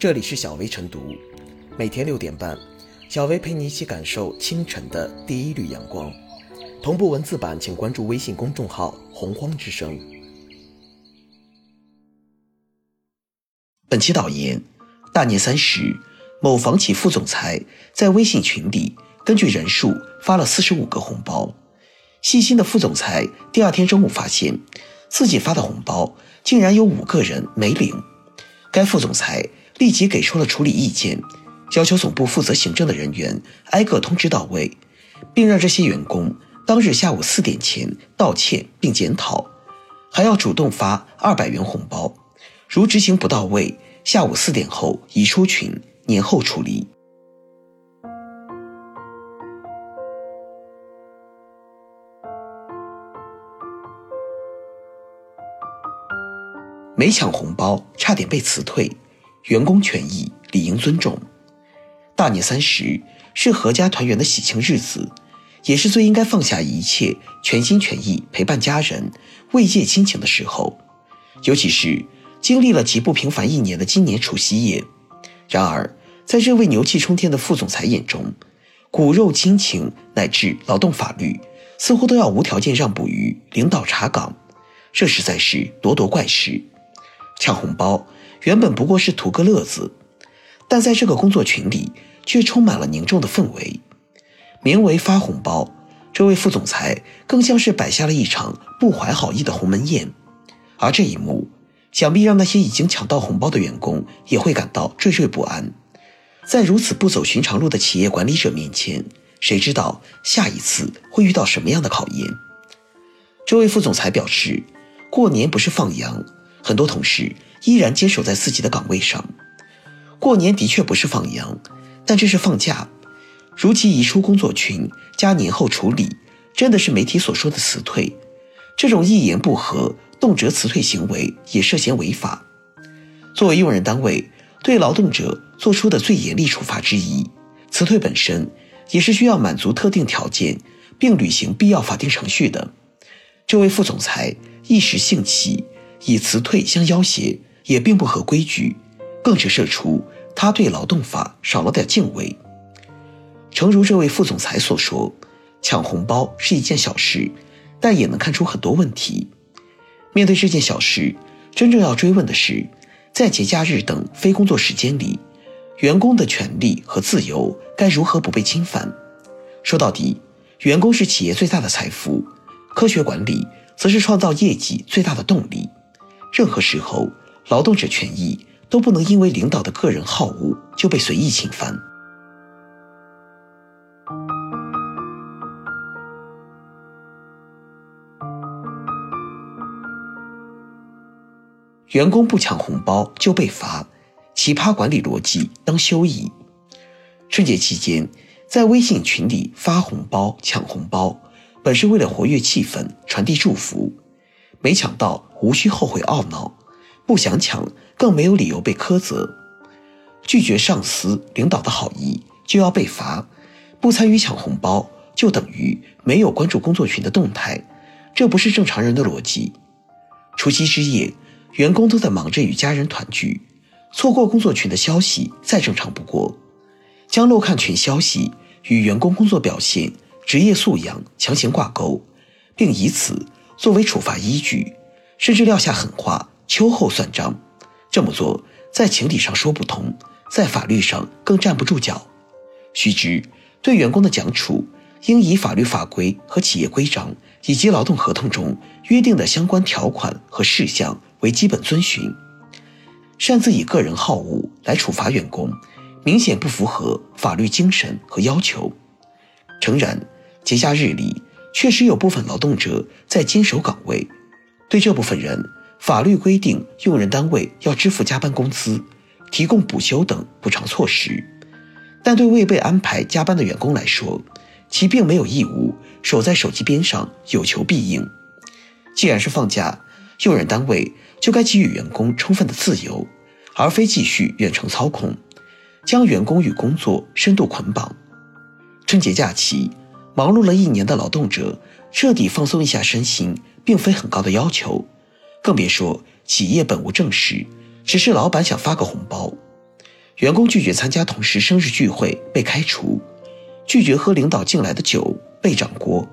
这里是小薇晨读，每天六点半，小薇陪你一起感受清晨的第一缕阳光。同步文字版，请关注微信公众号“洪荒之声”。本期导言：大年三十，某房企副总裁在微信群里根据人数发了四十五个红包。细心的副总裁第二天中午发现，自己发的红包竟然有五个人没领。该副总裁立即给出了处理意见，要求总部负责行政的人员挨个通知到位，并让这些员工当日下午四点前道歉并检讨，还要主动发二百元红包。如执行不到位，下午四点后移出群，年后处理。没抢红包，差点被辞退。员工权益理应尊重。大年三十是阖家团圆的喜庆日子，也是最应该放下一切，全心全意陪伴家人、慰藉亲情的时候。尤其是经历了极不平凡一年的今年除夕夜。然而，在这位牛气冲天的副总裁眼中，骨肉亲情乃至劳动法律，似乎都要无条件让步于领导查岗，这实在是咄咄怪事。抢红包原本不过是图个乐子，但在这个工作群里却充满了凝重的氛围。名为发红包，这位副总裁更像是摆下了一场不怀好意的鸿门宴。而这一幕，想必让那些已经抢到红包的员工也会感到惴惴不安。在如此不走寻常路的企业管理者面前，谁知道下一次会遇到什么样的考验？这位副总裁表示，过年不是放羊。很多同事依然坚守在自己的岗位上。过年的确不是放羊，但这是放假。如其移出工作群加年后处理，真的是媒体所说的辞退。这种一言不合动辄辞退行为也涉嫌违法。作为用人单位，对劳动者做出的最严厉处罚之一，辞退本身也是需要满足特定条件，并履行必要法定程序的。这位副总裁一时兴起。以辞退相要挟也并不合规矩，更折射出他对劳动法少了点敬畏。诚如这位副总裁所说，抢红包是一件小事，但也能看出很多问题。面对这件小事，真正要追问的是，在节假日等非工作时间里，员工的权利和自由该如何不被侵犯？说到底，员工是企业最大的财富，科学管理则是创造业绩最大的动力。任何时候，劳动者权益都不能因为领导的个人好恶就被随意侵犯。员工不抢红包就被罚，奇葩管理逻辑当休矣。春节期间，在微信群里发红包、抢红包，本是为了活跃气氛、传递祝福。没抢到，无需后悔懊恼；不想抢，更没有理由被苛责。拒绝上司领导的好意就要被罚，不参与抢红包就等于没有关注工作群的动态，这不是正常人的逻辑。除夕之夜，员工都在忙着与家人团聚，错过工作群的消息再正常不过。将漏看群消息与员工工作表现、职业素养强行挂钩，并以此。作为处罚依据，甚至撂下狠话，秋后算账。这么做在情理上说不通，在法律上更站不住脚。须知，对员工的奖处应以法律法规和企业规章以及劳动合同中约定的相关条款和事项为基本遵循。擅自以个人好恶来处罚员工，明显不符合法律精神和要求。诚然，节假日里。确实有部分劳动者在坚守岗位，对这部分人，法律规定用人单位要支付加班工资、提供补休等补偿措施。但对未被安排加班的员工来说，其并没有义务守在手机边上有求必应。既然是放假，用人单位就该给予员工充分的自由，而非继续远程操控，将员工与工作深度捆绑。春节假期。忙碌了一年的劳动者，彻底放松一下身心，并非很高的要求，更别说企业本无正事，只是老板想发个红包。员工拒绝参加同事生日聚会被开除，拒绝喝领导敬来的酒被掌掴。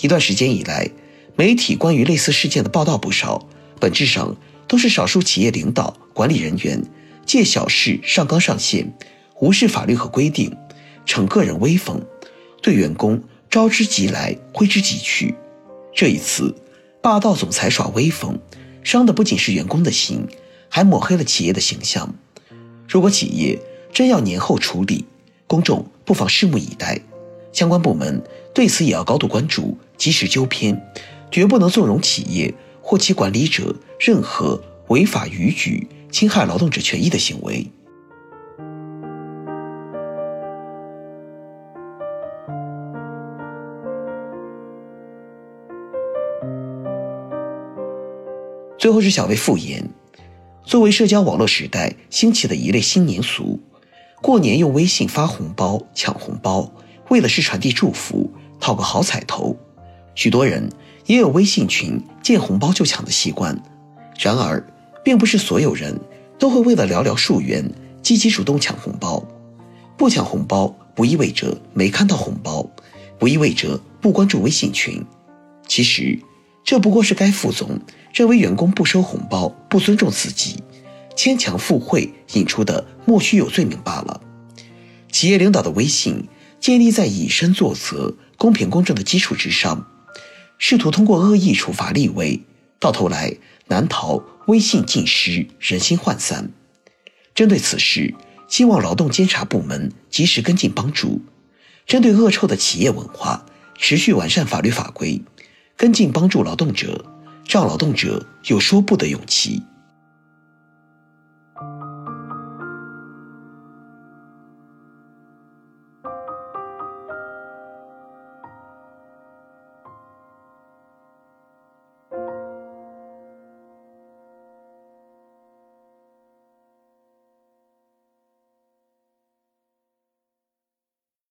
一段时间以来，媒体关于类似事件的报道不少，本质上都是少数企业领导、管理人员借小事上纲上线，无视法律和规定，逞个人威风，对员工招之即来挥之即去。这一次，霸道总裁耍威风，伤的不仅是员工的心，还抹黑了企业的形象。如果企业真要年后处理，公众不妨拭目以待。相关部门对此也要高度关注，及时纠偏，绝不能纵容企业或其管理者任何违法逾矩、侵害劳动者权益的行为。最后是小薇复言，作为社交网络时代兴起的一类新年俗，过年用微信发红包、抢红包。为的是传递祝福，讨个好彩头，许多人也有微信群见红包就抢的习惯。然而，并不是所有人都会为了寥寥数元积极主动抢红包。不抢红包不意味着没看到红包，不意味着不关注微信群。其实，这不过是该副总认为员工不收红包不尊重自己，牵强附会引出的莫须有罪名罢了。企业领导的威信。建立在以身作则、公平公正的基础之上，试图通过恶意处罚立威，到头来难逃威信尽失、人心涣散。针对此事，希望劳动监察部门及时跟进帮助；针对恶臭的企业文化，持续完善法律法规，跟进帮助劳动者，让劳动者有说不的勇气。